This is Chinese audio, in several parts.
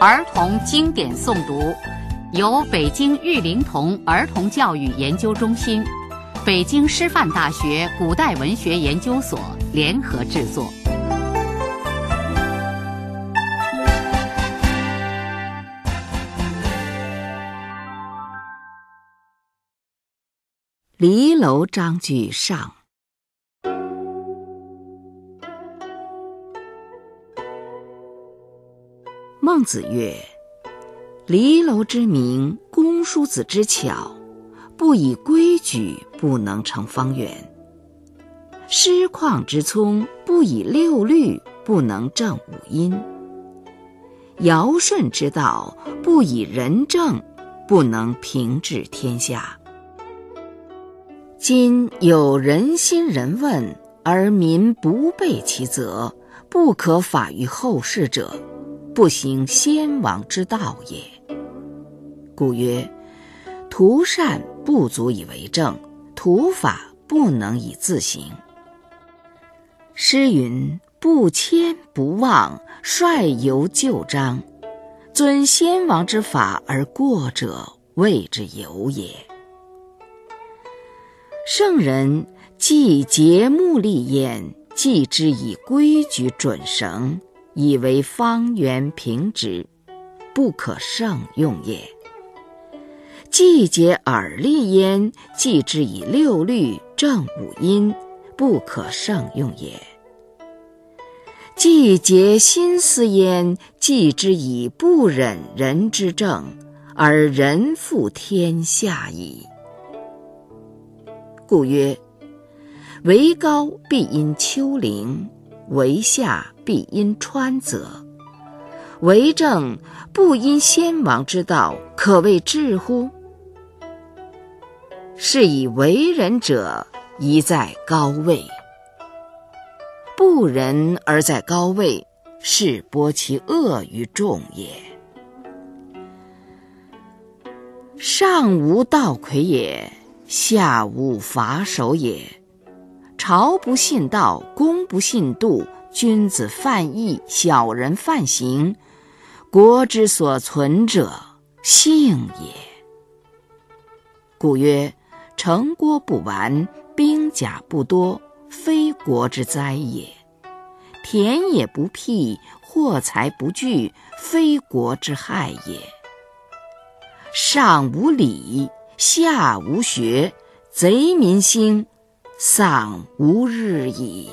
儿童经典诵读，由北京育龄童儿童教育研究中心、北京师范大学古代文学研究所联合制作。《离楼章句上》孟子曰：“离楼之名，公叔子之巧，不以规矩，不能成方圆；师旷之聪，不以六律，不能正五音；尧舜之道，不以仁政，不能平治天下。今有人心人问，而民不备其责，不可法于后世者。”不行先王之道也。故曰：徒善不足以为政，徒法不能以自行。诗云：“不迁不忘，率由旧章。遵先王之法而过者，谓之有也。”圣人既节目立焉，既之以规矩准绳。以为方圆平直，不可胜用也。季节耳立焉，既之以六律正五音，不可胜用也。季节心思焉，既之以不忍人之政，而人负天下矣。故曰：为高必因丘陵。为下必因川泽，为政不因先王之道，可谓智乎？是以为人者宜在高位，不仁而在高位，是播其恶于众也。上无道魁也，下无法守也。朝不信道，公不信度，君子犯义，小人犯刑，国之所存者，幸也。故曰：城郭不完，兵甲不多，非国之灾也；田野不辟，货财不聚，非国之害也。上无礼，下无学，贼民兴。丧无日矣。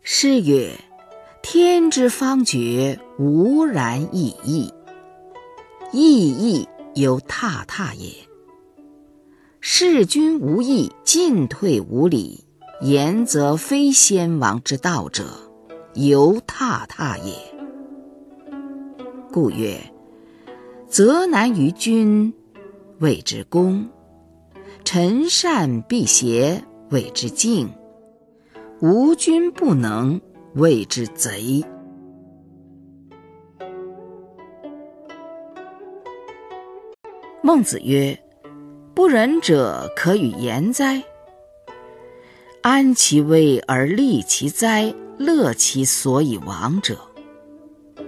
诗曰：“天之方觉，无然异义。异义犹踏踏也。事君无义，进退无礼，言则非先王之道者，犹踏踏也。故曰：责难于君，谓之公。”臣善必邪，谓之敬；无君不能，谓之贼。孟子曰：“不仁者可与言哉？安其危而利其灾，乐其所以亡者，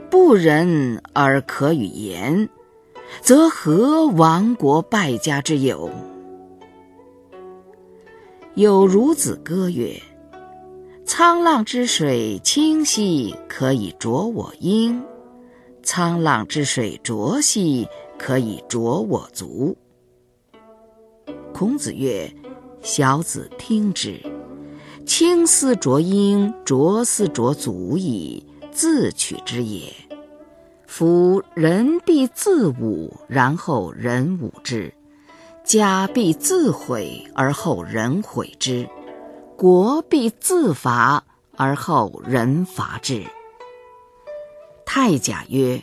不仁而可与言，则何亡国败家之有？”有孺子歌曰：“沧浪之水清兮，可以濯我缨；沧浪之水浊兮，可以濯我足。”孔子曰：“小子听之。青丝濯缨，浊丝濯足矣，自取之也。夫人必自侮，然后人侮之。”家必自毁而后人毁之，国必自伐而后人伐之。太甲曰：“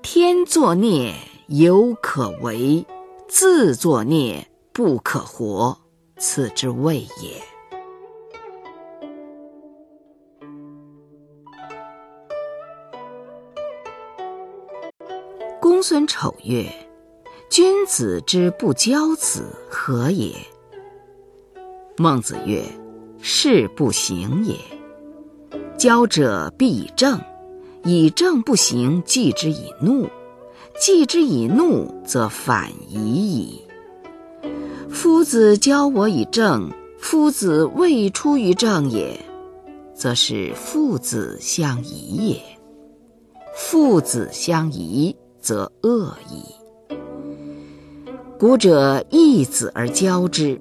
天作孽，犹可为；自作孽，不可活。此之谓也。”公孙丑曰。君子之不教子何也？孟子曰：“事不行也。教者必以正，以正不行，继之以怒；继之以怒，则反矣矣。夫子教我以正，夫子未出于正也，则是父子相疑也。父子相疑，则恶矣。古者义子而教之，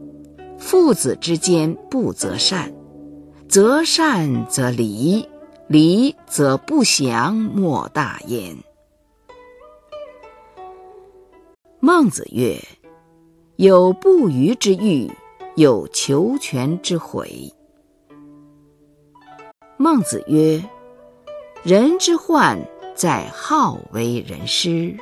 父子之间不择善，择善则离，离则不祥，莫大焉。孟子曰：“有不虞之欲，有求全之悔。”孟子曰：“人之患。”在好为人师。